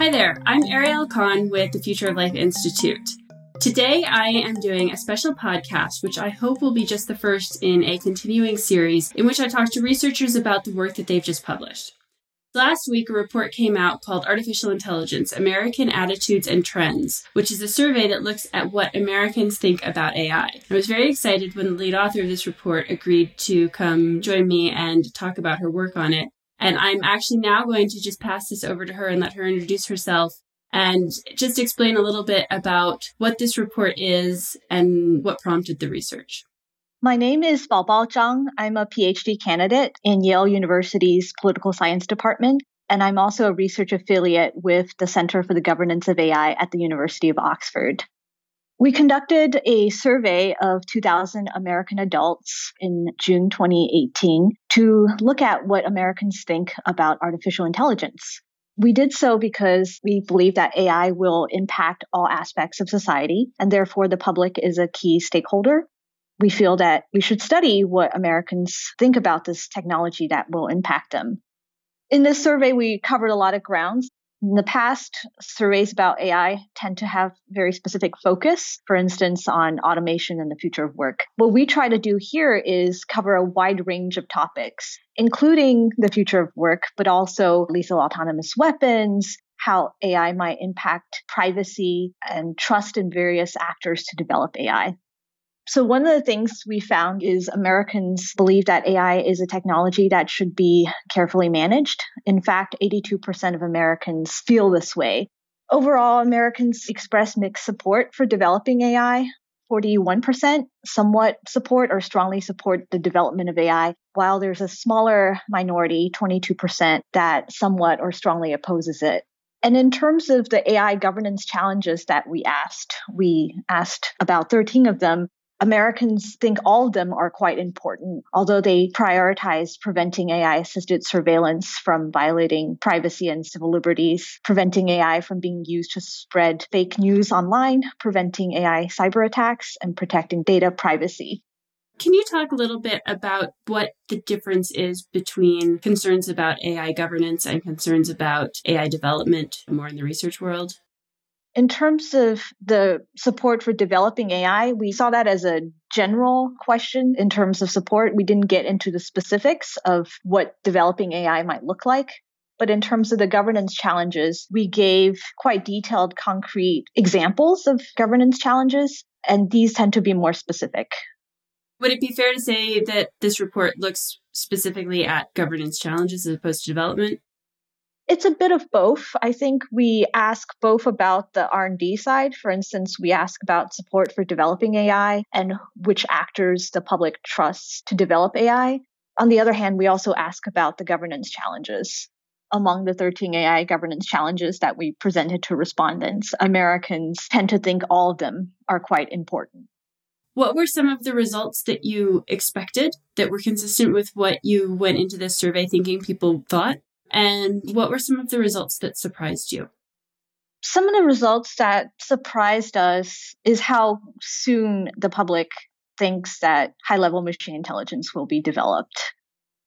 Hi there, I'm Ariel Conn with the Future of Life Institute. Today, I am doing a special podcast, which I hope will be just the first in a continuing series in which I talk to researchers about the work that they've just published. Last week, a report came out called Artificial Intelligence American Attitudes and Trends, which is a survey that looks at what Americans think about AI. I was very excited when the lead author of this report agreed to come join me and talk about her work on it. And I'm actually now going to just pass this over to her and let her introduce herself and just explain a little bit about what this report is and what prompted the research. My name is Baobao Zhang. I'm a PhD candidate in Yale University's Political Science Department, and I'm also a research affiliate with the Center for the Governance of AI at the University of Oxford. We conducted a survey of 2,000 American adults in June 2018 to look at what Americans think about artificial intelligence. We did so because we believe that AI will impact all aspects of society, and therefore the public is a key stakeholder. We feel that we should study what Americans think about this technology that will impact them. In this survey, we covered a lot of grounds. In the past, surveys about AI tend to have very specific focus, for instance, on automation and the future of work. What we try to do here is cover a wide range of topics, including the future of work, but also lethal autonomous weapons, how AI might impact privacy and trust in various actors to develop AI. So, one of the things we found is Americans believe that AI is a technology that should be carefully managed. In fact, 82% of Americans feel this way. Overall, Americans express mixed support for developing AI. 41% somewhat support or strongly support the development of AI, while there's a smaller minority, 22%, that somewhat or strongly opposes it. And in terms of the AI governance challenges that we asked, we asked about 13 of them. Americans think all of them are quite important, although they prioritize preventing AI assisted surveillance from violating privacy and civil liberties, preventing AI from being used to spread fake news online, preventing AI cyber attacks, and protecting data privacy. Can you talk a little bit about what the difference is between concerns about AI governance and concerns about AI development more in the research world? In terms of the support for developing AI, we saw that as a general question in terms of support. We didn't get into the specifics of what developing AI might look like. But in terms of the governance challenges, we gave quite detailed, concrete examples of governance challenges, and these tend to be more specific. Would it be fair to say that this report looks specifically at governance challenges as opposed to development? It's a bit of both. I think we ask both about the R&D side. For instance, we ask about support for developing AI and which actors the public trusts to develop AI. On the other hand, we also ask about the governance challenges. Among the 13 AI governance challenges that we presented to respondents, Americans tend to think all of them are quite important. What were some of the results that you expected that were consistent with what you went into this survey thinking people thought? And what were some of the results that surprised you? Some of the results that surprised us is how soon the public thinks that high level machine intelligence will be developed.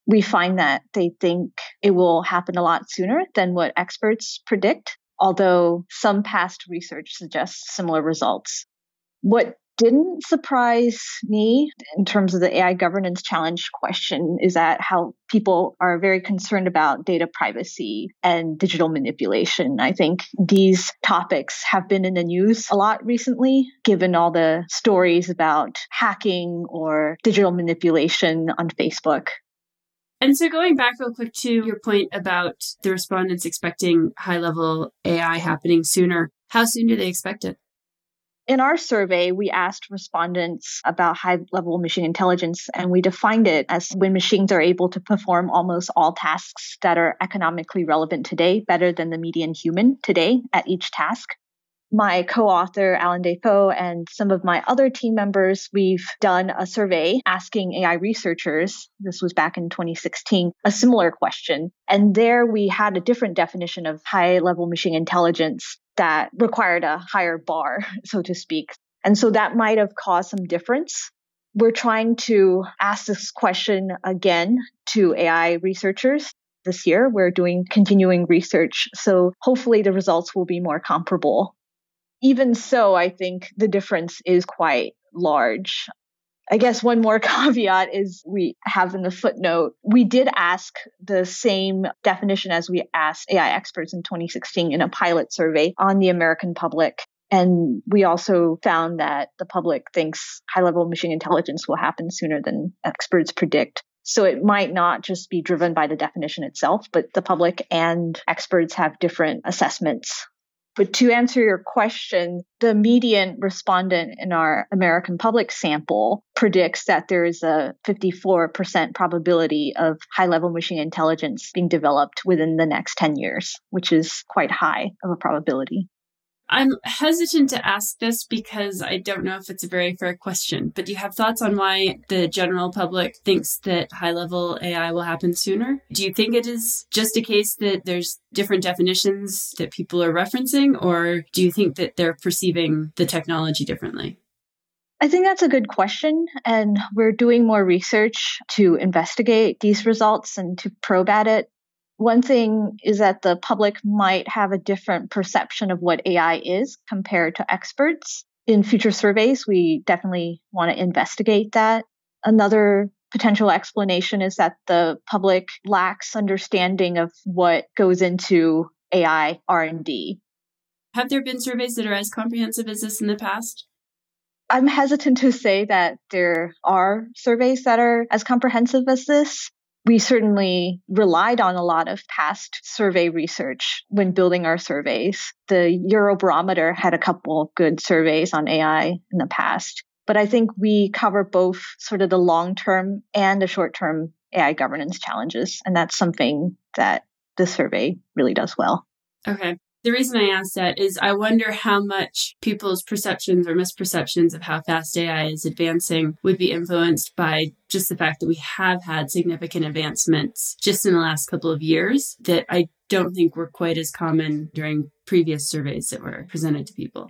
We find that they think it will happen a lot sooner than what experts predict, although some past research suggests similar results. What didn't surprise me in terms of the AI governance challenge question is that how people are very concerned about data privacy and digital manipulation. I think these topics have been in the news a lot recently, given all the stories about hacking or digital manipulation on Facebook. And so, going back real quick to your point about the respondents expecting high level AI happening sooner, how soon do they expect it? In our survey, we asked respondents about high level machine intelligence, and we defined it as when machines are able to perform almost all tasks that are economically relevant today better than the median human today at each task. My co author, Alan Dafoe, and some of my other team members, we've done a survey asking AI researchers, this was back in 2016, a similar question. And there we had a different definition of high level machine intelligence that required a higher bar, so to speak. And so that might have caused some difference. We're trying to ask this question again to AI researchers this year. We're doing continuing research. So hopefully the results will be more comparable. Even so, I think the difference is quite large. I guess one more caveat is we have in the footnote, we did ask the same definition as we asked AI experts in 2016 in a pilot survey on the American public. And we also found that the public thinks high level machine intelligence will happen sooner than experts predict. So it might not just be driven by the definition itself, but the public and experts have different assessments but to answer your question, the median respondent in our American public sample predicts that there is a 54% probability of high level machine intelligence being developed within the next 10 years, which is quite high of a probability. I'm hesitant to ask this because I don't know if it's a very fair question, but do you have thoughts on why the general public thinks that high level AI will happen sooner? Do you think it is just a case that there's different definitions that people are referencing, or do you think that they're perceiving the technology differently? I think that's a good question. And we're doing more research to investigate these results and to probe at it. One thing is that the public might have a different perception of what AI is compared to experts. In future surveys, we definitely want to investigate that. Another potential explanation is that the public lacks understanding of what goes into AI R&D. Have there been surveys that are as comprehensive as this in the past? I'm hesitant to say that there are surveys that are as comprehensive as this we certainly relied on a lot of past survey research when building our surveys. The Eurobarometer had a couple of good surveys on AI in the past, but I think we cover both sort of the long term and the short term AI governance challenges. And that's something that the survey really does well. Okay. The reason I ask that is I wonder how much people's perceptions or misperceptions of how fast AI is advancing would be influenced by just the fact that we have had significant advancements just in the last couple of years that I don't think were quite as common during previous surveys that were presented to people.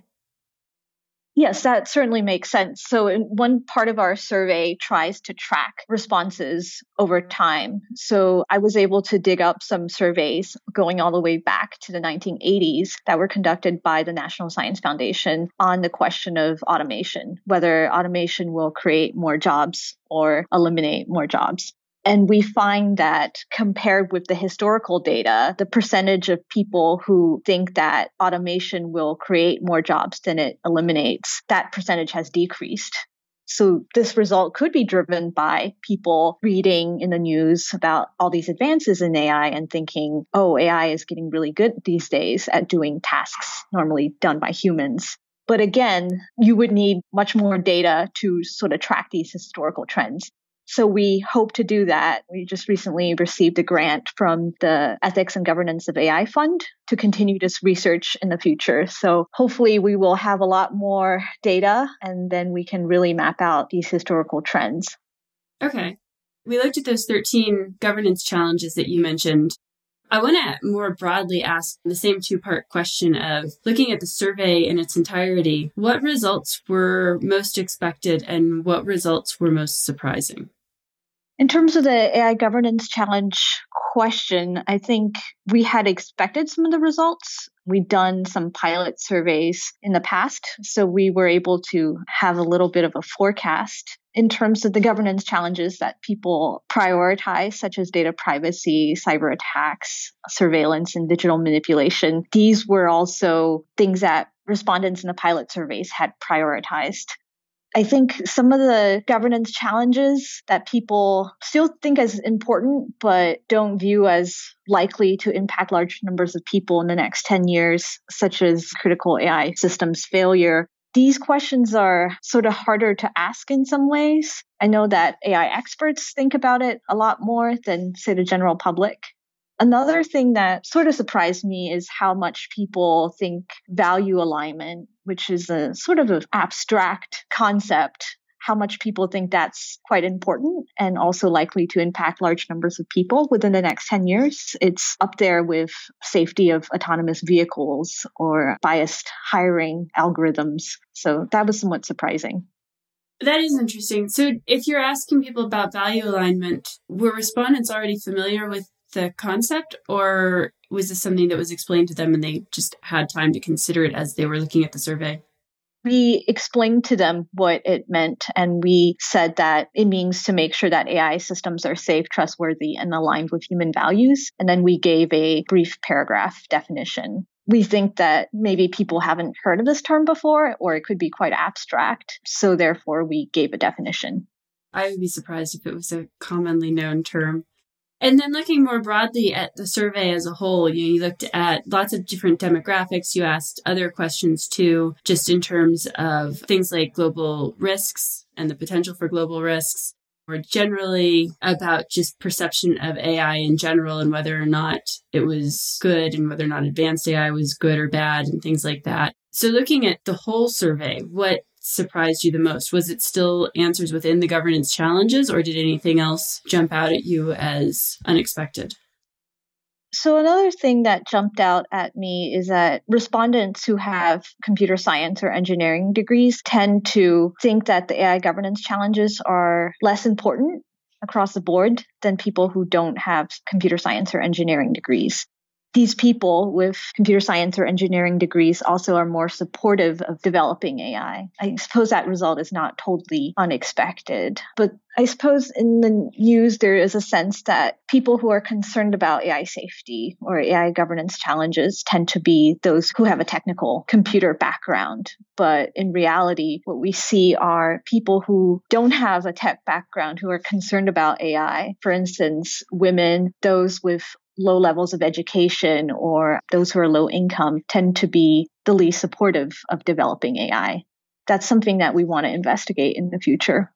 Yes, that certainly makes sense. So, one part of our survey tries to track responses over time. So, I was able to dig up some surveys going all the way back to the 1980s that were conducted by the National Science Foundation on the question of automation, whether automation will create more jobs or eliminate more jobs. And we find that compared with the historical data, the percentage of people who think that automation will create more jobs than it eliminates, that percentage has decreased. So this result could be driven by people reading in the news about all these advances in AI and thinking, oh, AI is getting really good these days at doing tasks normally done by humans. But again, you would need much more data to sort of track these historical trends. So we hope to do that. We just recently received a grant from the Ethics and Governance of AI Fund to continue this research in the future. So hopefully we will have a lot more data and then we can really map out these historical trends. Okay. We looked at those 13 governance challenges that you mentioned. I want to more broadly ask the same two part question of looking at the survey in its entirety, what results were most expected and what results were most surprising? In terms of the AI governance challenge question, I think we had expected some of the results. We'd done some pilot surveys in the past, so we were able to have a little bit of a forecast in terms of the governance challenges that people prioritize, such as data privacy, cyber attacks, surveillance, and digital manipulation. These were also things that respondents in the pilot surveys had prioritized. I think some of the governance challenges that people still think as important, but don't view as likely to impact large numbers of people in the next 10 years, such as critical AI systems failure, these questions are sort of harder to ask in some ways. I know that AI experts think about it a lot more than, say, the general public. Another thing that sort of surprised me is how much people think value alignment, which is a sort of an abstract concept, how much people think that's quite important and also likely to impact large numbers of people within the next 10 years. It's up there with safety of autonomous vehicles or biased hiring algorithms. So that was somewhat surprising. That is interesting. So, if you're asking people about value alignment, were respondents already familiar with the concept, or was this something that was explained to them and they just had time to consider it as they were looking at the survey? We explained to them what it meant, and we said that it means to make sure that AI systems are safe, trustworthy, and aligned with human values. And then we gave a brief paragraph definition. We think that maybe people haven't heard of this term before, or it could be quite abstract. So, therefore, we gave a definition. I would be surprised if it was a commonly known term. And then looking more broadly at the survey as a whole, you, you looked at lots of different demographics. You asked other questions too, just in terms of things like global risks and the potential for global risks, or generally about just perception of AI in general and whether or not it was good and whether or not advanced AI was good or bad and things like that. So looking at the whole survey, what surprised you the most? Was it still answers within the governance challenges, or did anything else jump out at you as unexpected? So, another thing that jumped out at me is that respondents who have computer science or engineering degrees tend to think that the AI governance challenges are less important across the board than people who don't have computer science or engineering degrees these people with computer science or engineering degrees also are more supportive of developing AI. I suppose that result is not totally unexpected, but I suppose in the news, there is a sense that people who are concerned about AI safety or AI governance challenges tend to be those who have a technical computer background. But in reality, what we see are people who don't have a tech background who are concerned about AI. For instance, women, those with low levels of education or those who are low income tend to be the least supportive of developing AI. That's something that we want to investigate in the future.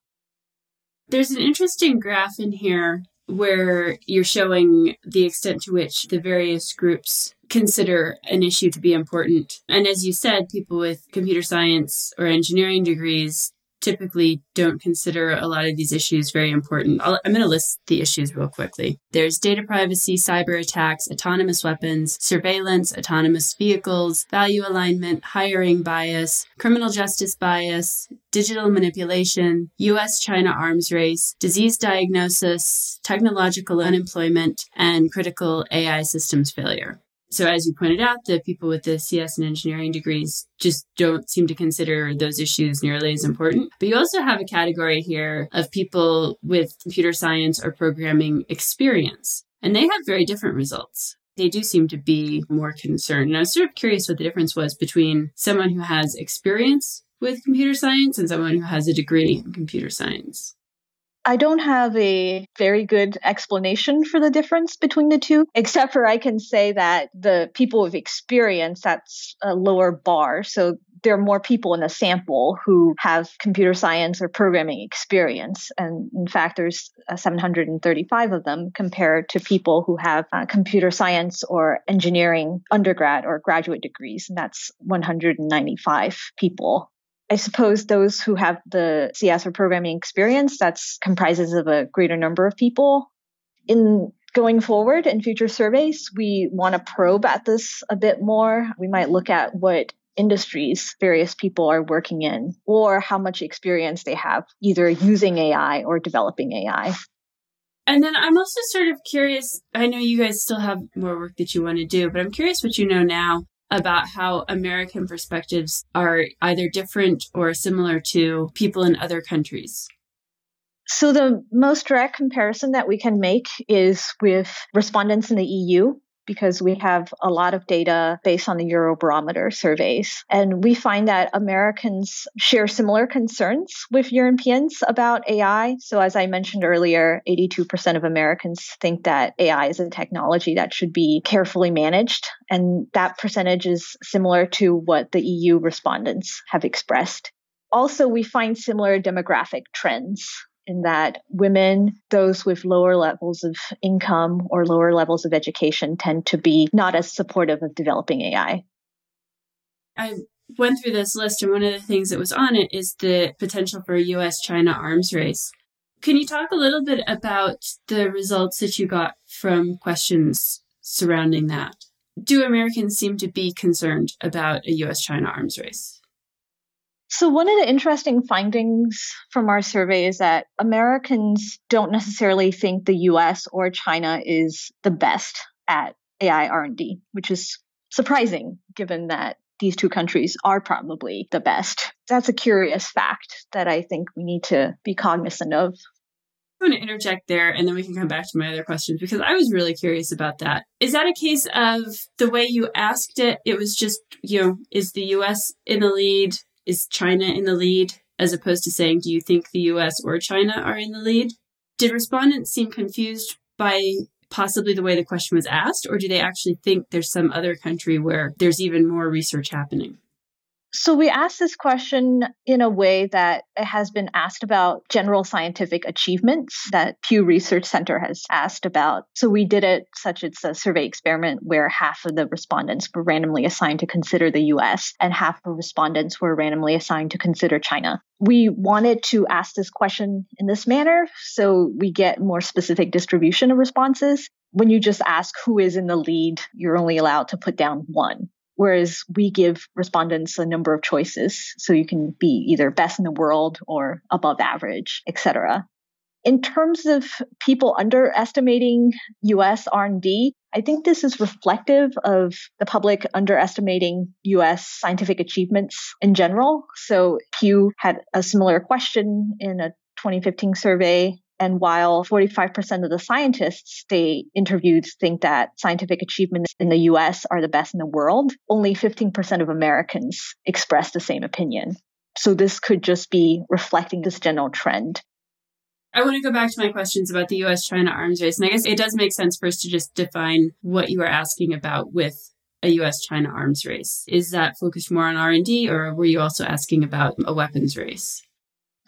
There's an interesting graph in here where you're showing the extent to which the various groups consider an issue to be important. And as you said, people with computer science or engineering degrees typically don't consider a lot of these issues very important. i am going to list the issues real quickly. There's data privacy, cyber attacks, autonomous weapons, surveillance, autonomous vehicles, value alignment, hiring bias, criminal justice bias, digital manipulation, US China arms race, disease diagnosis, technological unemployment, and critical AI systems failure. So, as you pointed out, the people with the CS and engineering degrees just don't seem to consider those issues nearly as important. But you also have a category here of people with computer science or programming experience, and they have very different results. They do seem to be more concerned. And I was sort of curious what the difference was between someone who has experience with computer science and someone who has a degree in computer science. I don't have a very good explanation for the difference between the two, except for I can say that the people with experience, that's a lower bar. So there are more people in the sample who have computer science or programming experience. And in fact, there's uh, 735 of them compared to people who have uh, computer science or engineering undergrad or graduate degrees. And that's 195 people. I suppose those who have the CS or programming experience, that's comprises of a greater number of people. In going forward in future surveys, we want to probe at this a bit more. We might look at what industries various people are working in or how much experience they have either using AI or developing AI. And then I'm also sort of curious. I know you guys still have more work that you want to do, but I'm curious what you know now about how American perspectives are either different or similar to people in other countries? So, the most direct comparison that we can make is with respondents in the EU because we have a lot of data based on the Eurobarometer surveys. And we find that Americans share similar concerns with Europeans about AI. So, as I mentioned earlier, 82% of Americans think that AI is a technology that should be carefully managed. And that percentage is similar to what the EU respondents have expressed. Also, we find similar demographic trends in that women, those with lower levels of income or lower levels of education, tend to be not as supportive of developing AI. I went through this list, and one of the things that was on it is the potential for a US China arms race. Can you talk a little bit about the results that you got from questions surrounding that? Do Americans seem to be concerned about a US China arms race? So, one of the interesting findings from our survey is that Americans don't necessarily think the US or China is the best at AI R&D, which is surprising given that these two countries are probably the best. That's a curious fact that I think we need to be cognizant of. I'm going to interject there and then we can come back to my other questions because I was really curious about that. Is that a case of the way you asked it? It was just, you know, is the US in the lead? Is China in the lead? As opposed to saying, do you think the US or China are in the lead? Did respondents seem confused by possibly the way the question was asked, or do they actually think there's some other country where there's even more research happening? So we asked this question in a way that it has been asked about general scientific achievements that Pew Research Center has asked about. So we did it such it's a survey experiment where half of the respondents were randomly assigned to consider the US and half of respondents were randomly assigned to consider China. We wanted to ask this question in this manner so we get more specific distribution of responses when you just ask who is in the lead, you're only allowed to put down one whereas we give respondents a number of choices. So you can be either best in the world or above average etc in terms of people underestimating us r&d i think this is reflective of the public underestimating us scientific achievements in general. So pew had a similar question in a 2015 survey and while 45% of the scientists they interviewed think that scientific achievements in the US are the best in the world, only 15% of Americans express the same opinion. So this could just be reflecting this general trend. I want to go back to my questions about the US China arms race. And I guess it does make sense for us to just define what you are asking about with a US China arms race. Is that focused more on R&D or were you also asking about a weapons race?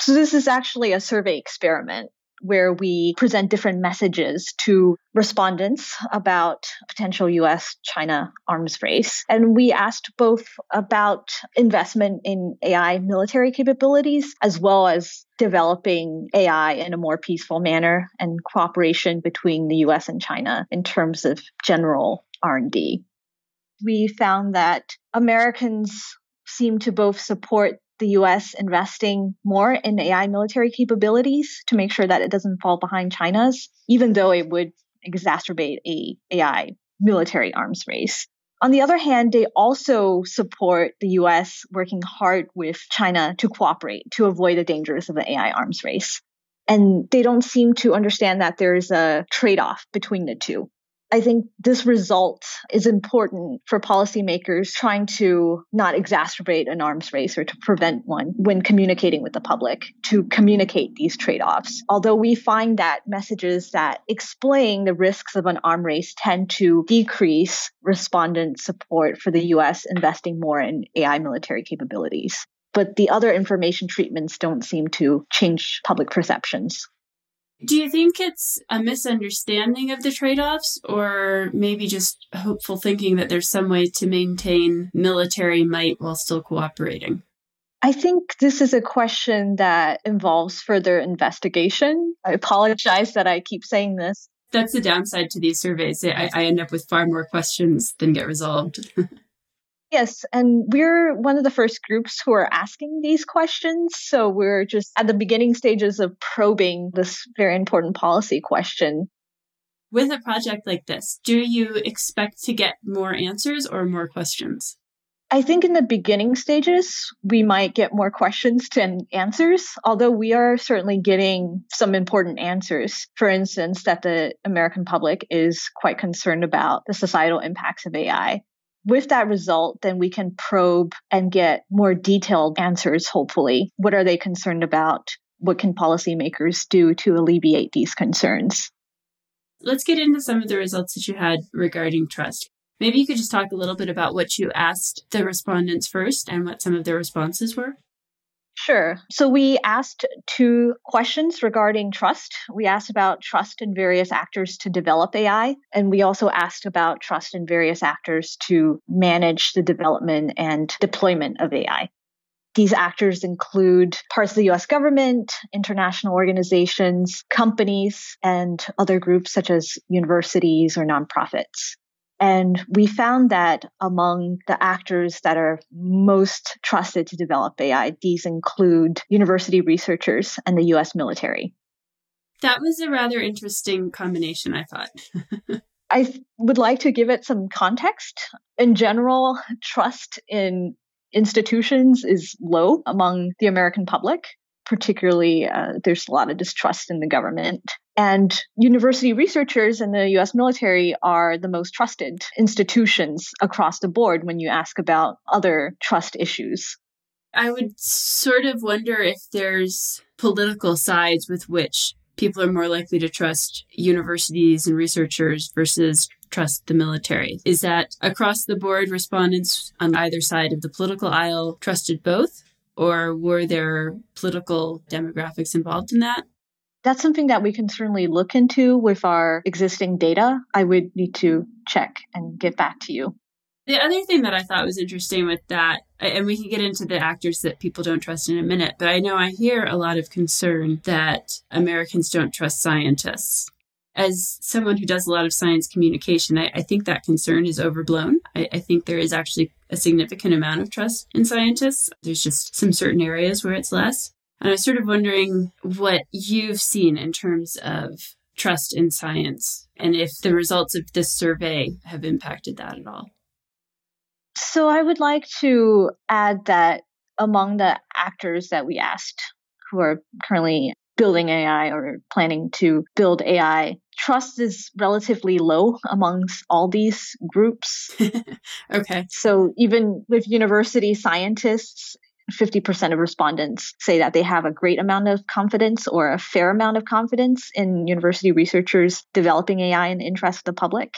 So this is actually a survey experiment where we present different messages to respondents about potential US China arms race. And we asked both about investment in AI military capabilities as well as developing AI in a more peaceful manner and cooperation between the US and China in terms of general R&D. We found that Americans seem to both support the US investing more in AI military capabilities to make sure that it doesn't fall behind China's, even though it would exacerbate a AI military arms race. On the other hand, they also support the US working hard with China to cooperate to avoid the dangers of an AI arms race. And they don't seem to understand that there's a trade off between the two. I think this result is important for policymakers trying to not exacerbate an arms race or to prevent one when communicating with the public to communicate these trade offs. Although we find that messages that explain the risks of an arm race tend to decrease respondent support for the US investing more in AI military capabilities. But the other information treatments don't seem to change public perceptions. Do you think it's a misunderstanding of the trade offs, or maybe just hopeful thinking that there's some way to maintain military might while still cooperating? I think this is a question that involves further investigation. I apologize that I keep saying this. That's the downside to these surveys. I, I end up with far more questions than get resolved. Yes, and we're one of the first groups who are asking these questions. So we're just at the beginning stages of probing this very important policy question. With a project like this, do you expect to get more answers or more questions? I think in the beginning stages, we might get more questions than answers, although we are certainly getting some important answers. For instance, that the American public is quite concerned about the societal impacts of AI with that result, then we can probe and get more detailed answers, hopefully. What are they concerned about? What can policymakers do to alleviate these concerns? Let's get into some of the results that you had regarding trust. Maybe you could just talk a little bit about what you asked the respondents first and what some of their responses were. Sure. So we asked two questions regarding trust. We asked about trust in various actors to develop AI, and we also asked about trust in various actors to manage the development and deployment of AI. These actors include parts of the US government, international organizations, companies, and other groups such as universities or nonprofits. And we found that among the actors that are most trusted to develop AI, these include university researchers and the US military. That was a rather interesting combination, I thought. I would like to give it some context. In general, trust in institutions is low among the American public. Particularly, uh, there's a lot of distrust in the government. And university researchers and the US military are the most trusted institutions across the board when you ask about other trust issues. I would sort of wonder if there's political sides with which people are more likely to trust universities and researchers versus trust the military. Is that across the board respondents on either side of the political aisle trusted both? Or were there political demographics involved in that? That's something that we can certainly look into with our existing data. I would need to check and get back to you. The other thing that I thought was interesting with that, and we can get into the actors that people don't trust in a minute, but I know I hear a lot of concern that Americans don't trust scientists. As someone who does a lot of science communication, I, I think that concern is overblown. I, I think there is actually a significant amount of trust in scientists. There's just some certain areas where it's less. And I was sort of wondering what you've seen in terms of trust in science and if the results of this survey have impacted that at all. So I would like to add that among the actors that we asked who are currently building AI or planning to build AI, trust is relatively low amongst all these groups. okay. So even with university scientists, 50% of respondents say that they have a great amount of confidence or a fair amount of confidence in university researchers developing AI in the interest of the public.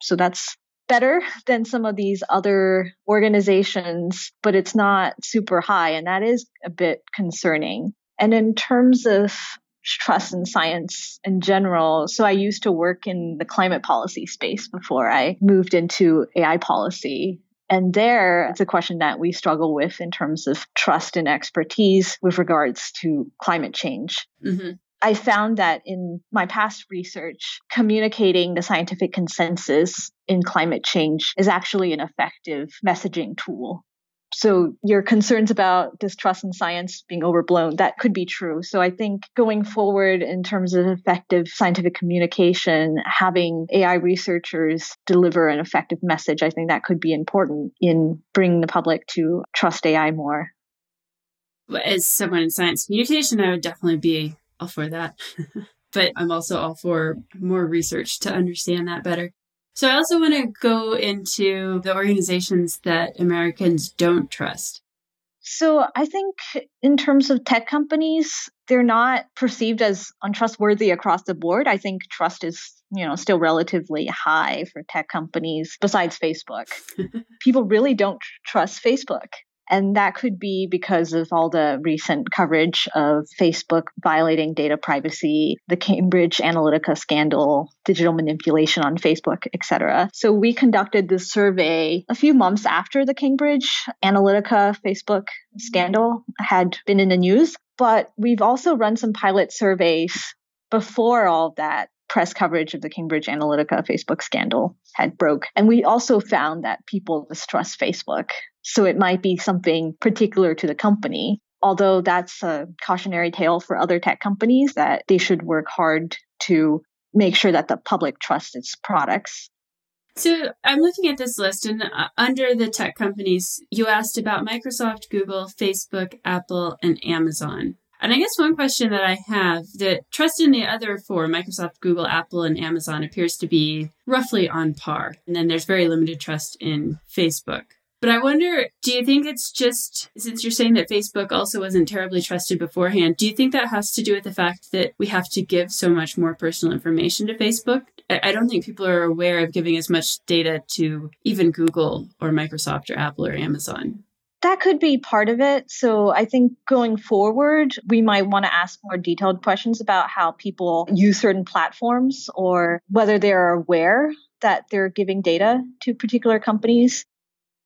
So that's better than some of these other organizations, but it's not super high. And that is a bit concerning. And in terms of trust in science in general, so I used to work in the climate policy space before I moved into AI policy. And there, it's a question that we struggle with in terms of trust and expertise with regards to climate change. Mm-hmm. I found that in my past research, communicating the scientific consensus in climate change is actually an effective messaging tool. So your concerns about distrust in science being overblown, that could be true. So I think going forward in terms of effective scientific communication, having AI researchers deliver an effective message, I think that could be important in bringing the public to trust AI more. As someone in science communication, I would definitely be all for that. but I'm also all for more research to understand that better. So I also want to go into the organizations that Americans don't trust. So I think in terms of tech companies, they're not perceived as untrustworthy across the board. I think trust is, you know, still relatively high for tech companies besides Facebook. People really don't trust Facebook. And that could be because of all the recent coverage of Facebook violating data privacy, the Cambridge Analytica scandal, digital manipulation on Facebook, etc. So we conducted this survey a few months after the Cambridge Analytica Facebook scandal had been in the news. But we've also run some pilot surveys before all of that press coverage of the Cambridge Analytica Facebook scandal had broke. And we also found that people distrust Facebook. So it might be something particular to the company. Although that's a cautionary tale for other tech companies that they should work hard to make sure that the public trusts its products. So I'm looking at this list, and uh, under the tech companies, you asked about Microsoft, Google, Facebook, Apple, and Amazon. And I guess one question that I have that trust in the other four, Microsoft, Google, Apple, and Amazon, appears to be roughly on par. And then there's very limited trust in Facebook. But I wonder, do you think it's just, since you're saying that Facebook also wasn't terribly trusted beforehand, do you think that has to do with the fact that we have to give so much more personal information to Facebook? I don't think people are aware of giving as much data to even Google or Microsoft or Apple or Amazon. That could be part of it. So I think going forward, we might want to ask more detailed questions about how people use certain platforms or whether they're aware that they're giving data to particular companies.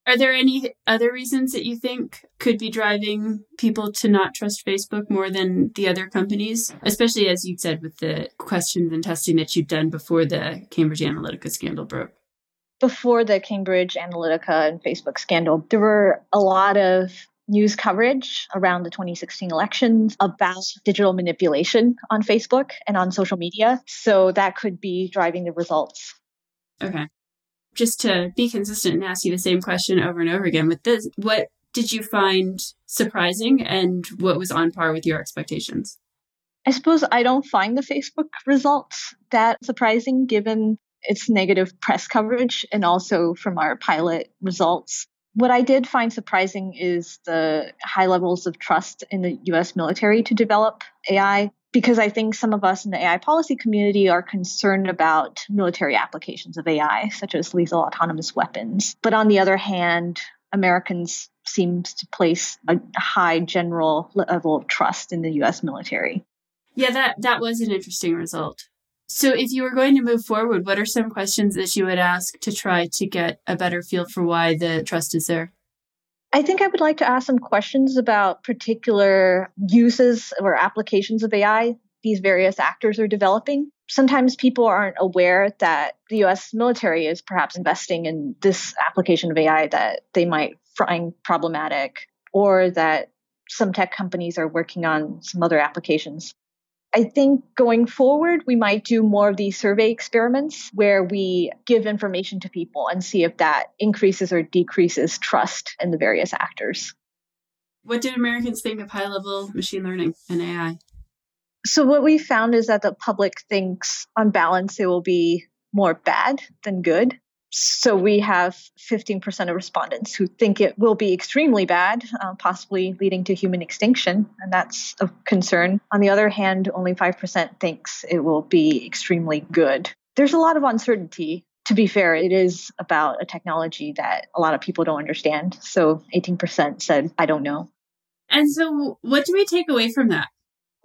Are there any other reasons that you think could be driving people to not trust Facebook more than the other companies? Especially as you said with the questions and testing that you'd done before the Cambridge Analytica scandal broke. Before the Cambridge Analytica and Facebook scandal, there were a lot of news coverage around the 2016 elections about digital manipulation on Facebook and on social media. So that could be driving the results. Okay. Just to be consistent and ask you the same question over and over again with this, what did you find surprising and what was on par with your expectations? I suppose I don't find the Facebook results that surprising given its negative press coverage and also from our pilot results. What I did find surprising is the high levels of trust in the US military to develop AI, because I think some of us in the AI policy community are concerned about military applications of AI, such as lethal autonomous weapons. But on the other hand, Americans seems to place a high general level of trust in the US military. Yeah, that, that was an interesting result. So, if you were going to move forward, what are some questions that you would ask to try to get a better feel for why the trust is there? I think I would like to ask some questions about particular uses or applications of AI these various actors are developing. Sometimes people aren't aware that the US military is perhaps investing in this application of AI that they might find problematic, or that some tech companies are working on some other applications. I think going forward, we might do more of these survey experiments where we give information to people and see if that increases or decreases trust in the various actors. What did Americans think of high level machine learning and AI? So, what we found is that the public thinks, on balance, it will be more bad than good. So we have 15% of respondents who think it will be extremely bad, uh, possibly leading to human extinction, and that's a concern. On the other hand, only 5% thinks it will be extremely good. There's a lot of uncertainty. To be fair, it is about a technology that a lot of people don't understand. So 18% said, I don't know. And so, what do we take away from that?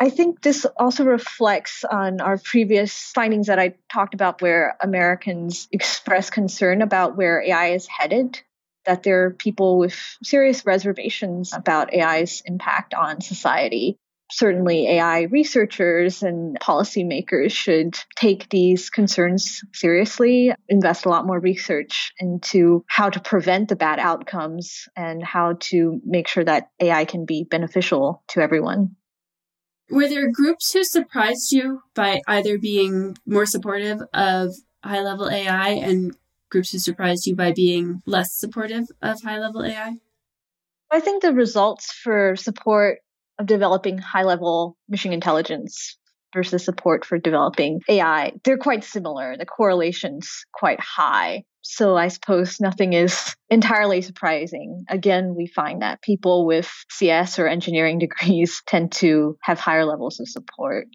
I think this also reflects on our previous findings that I talked about, where Americans express concern about where AI is headed, that there are people with serious reservations about AI's impact on society. Certainly, AI researchers and policymakers should take these concerns seriously, invest a lot more research into how to prevent the bad outcomes and how to make sure that AI can be beneficial to everyone. Were there groups who surprised you by either being more supportive of high level AI and groups who surprised you by being less supportive of high level AI? I think the results for support of developing high level machine intelligence versus support for developing AI, they're quite similar. The correlation's quite high. So I suppose nothing is entirely surprising. Again, we find that people with CS or engineering degrees tend to have higher levels of support.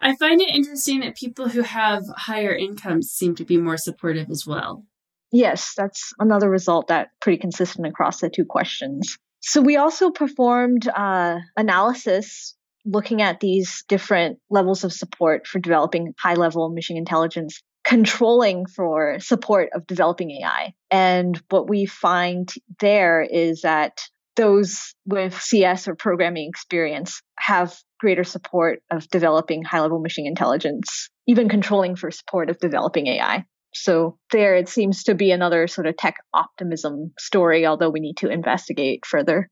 I find it interesting that people who have higher incomes seem to be more supportive as well. Yes, that's another result that's pretty consistent across the two questions. So we also performed uh, analysis looking at these different levels of support for developing high level machine intelligence controlling for support of developing AI. And what we find there is that those with CS or programming experience have greater support of developing high level machine intelligence, even controlling for support of developing AI. So there it seems to be another sort of tech optimism story, although we need to investigate further.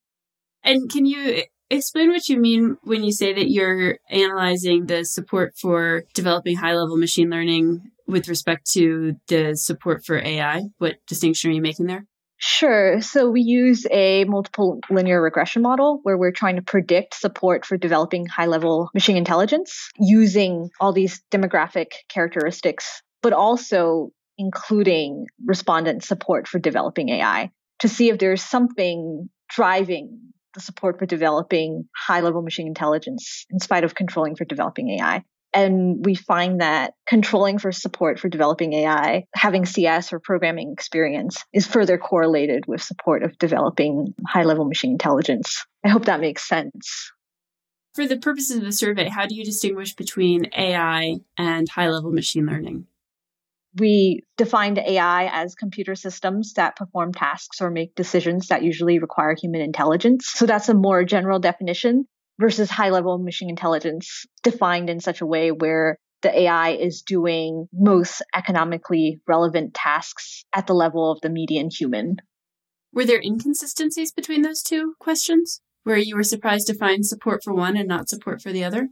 And can you explain what you mean when you say that you're analyzing the support for developing high level machine learning with respect to the support for AI? What distinction are you making there? Sure. So we use a multiple linear regression model where we're trying to predict support for developing high level machine intelligence using all these demographic characteristics, but also including respondent support for developing AI to see if there's something driving the support for developing high level machine intelligence in spite of controlling for developing AI. And we find that controlling for support for developing AI, having CS or programming experience is further correlated with support of developing high level machine intelligence. I hope that makes sense. For the purposes of the survey, how do you distinguish between AI and high level machine learning? We defined AI as computer systems that perform tasks or make decisions that usually require human intelligence. So that's a more general definition versus high level machine intelligence defined in such a way where the AI is doing most economically relevant tasks tasks at the level of the median human. Were there inconsistencies between those two questions where you were surprised to find support for one and not support for the other?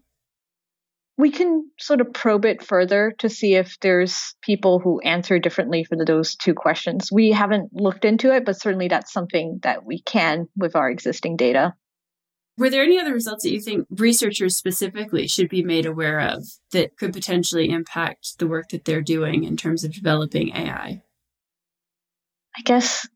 We can sort of probe it further to see if there's people who answer differently for those two questions. We haven't looked into it, but certainly that's something that we can with our existing data. Were there any other results that you think researchers specifically should be made aware of that could potentially impact the work that they're doing in terms of developing AI? I guess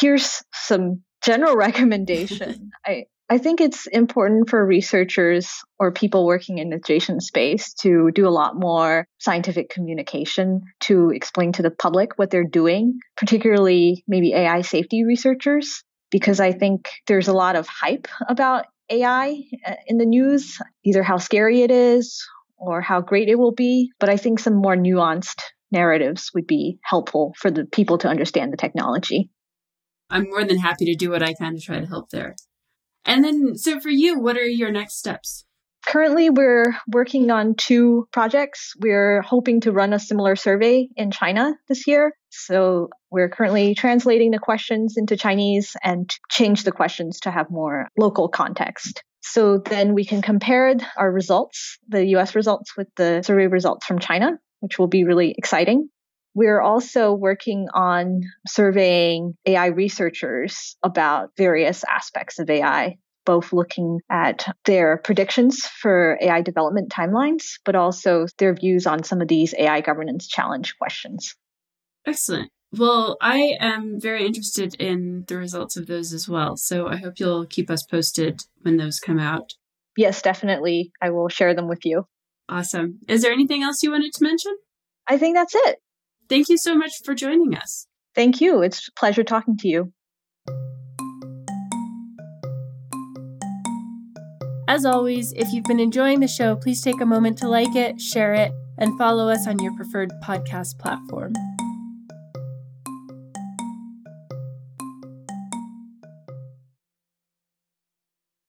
here's some general recommendation. I, I think it's important for researchers or people working in the adjacent space to do a lot more scientific communication to explain to the public what they're doing, particularly maybe AI safety researchers, because I think there's a lot of hype about AI uh, in the news, either how scary it is or how great it will be. But I think some more nuanced narratives would be helpful for the people to understand the technology. I'm more than happy to do what I can to try to help there. And then, so for you, what are your next steps? Currently, we're working on two projects. We're hoping to run a similar survey in China this year. So we're currently translating the questions into Chinese and change the questions to have more local context. So then we can compare our results, the US results with the survey results from China, which will be really exciting. We're also working on surveying AI researchers about various aspects of AI, both looking at their predictions for AI development timelines, but also their views on some of these AI governance challenge questions. Excellent. Well, I am very interested in the results of those as well. So I hope you'll keep us posted when those come out. Yes, definitely. I will share them with you. Awesome. Is there anything else you wanted to mention? I think that's it. Thank you so much for joining us. Thank you. It's a pleasure talking to you. As always, if you've been enjoying the show, please take a moment to like it, share it, and follow us on your preferred podcast platform.